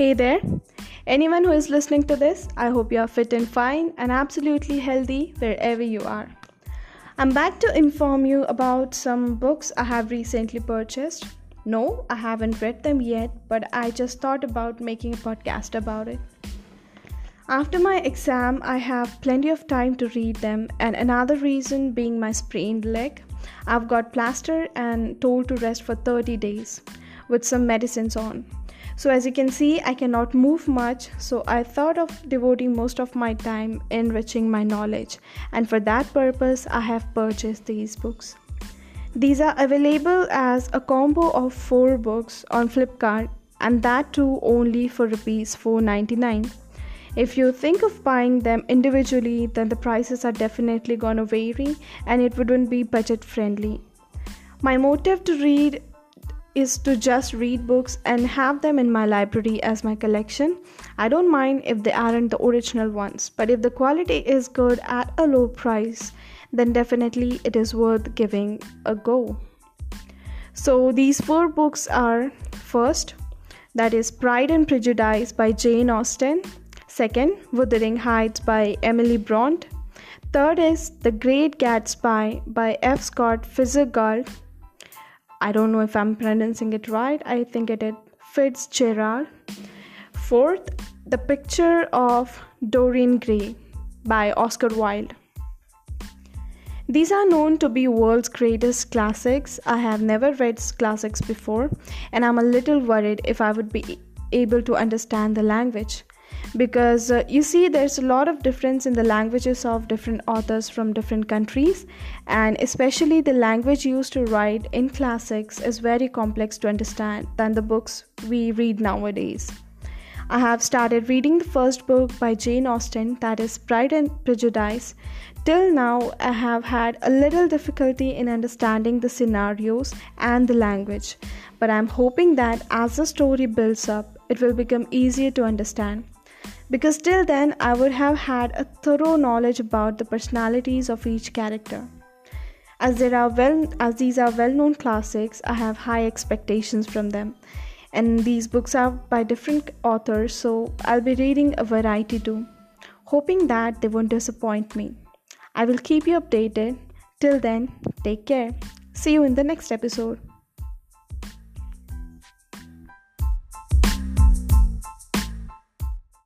Hey there. Anyone who is listening to this, I hope you are fit and fine and absolutely healthy wherever you are. I'm back to inform you about some books I have recently purchased. No, I haven't read them yet, but I just thought about making a podcast about it. After my exam, I have plenty of time to read them, and another reason being my sprained leg. I've got plaster and told to rest for 30 days with some medicines on. So, as you can see, I cannot move much, so I thought of devoting most of my time enriching my knowledge, and for that purpose, I have purchased these books. These are available as a combo of 4 books on Flipkart, and that too only for rupees 4.99. If you think of buying them individually, then the prices are definitely gonna vary and it wouldn't be budget friendly. My motive to read is to just read books and have them in my library as my collection. I don't mind if they aren't the original ones, but if the quality is good at a low price, then definitely it is worth giving a go. So these four books are first, that is Pride and Prejudice by Jane Austen, second, Wuthering Heights by Emily Brontë, third is The Great Gatsby by F. Scott Fitzgerald I don't know if I'm pronouncing it right. I think it is Fitzgerald. Fourth, The Picture of Dorian Gray by Oscar Wilde. These are known to be world's greatest classics. I have never read classics before, and I'm a little worried if I would be able to understand the language because uh, you see there's a lot of difference in the languages of different authors from different countries. And especially the language used to write in classics is very complex to understand than the books we read nowadays. I have started reading the first book by Jane Austen, that is Pride and Prejudice. Till now, I have had a little difficulty in understanding the scenarios and the language, but I'm hoping that as the story builds up, it will become easier to understand because till then I would have had a thorough knowledge about the personalities of each character. As there are well as these are well-known classics, I have high expectations from them. And these books are by different authors, so I'll be reading a variety too, hoping that they won't disappoint me. I will keep you updated. Till then, take care. See you in the next episode.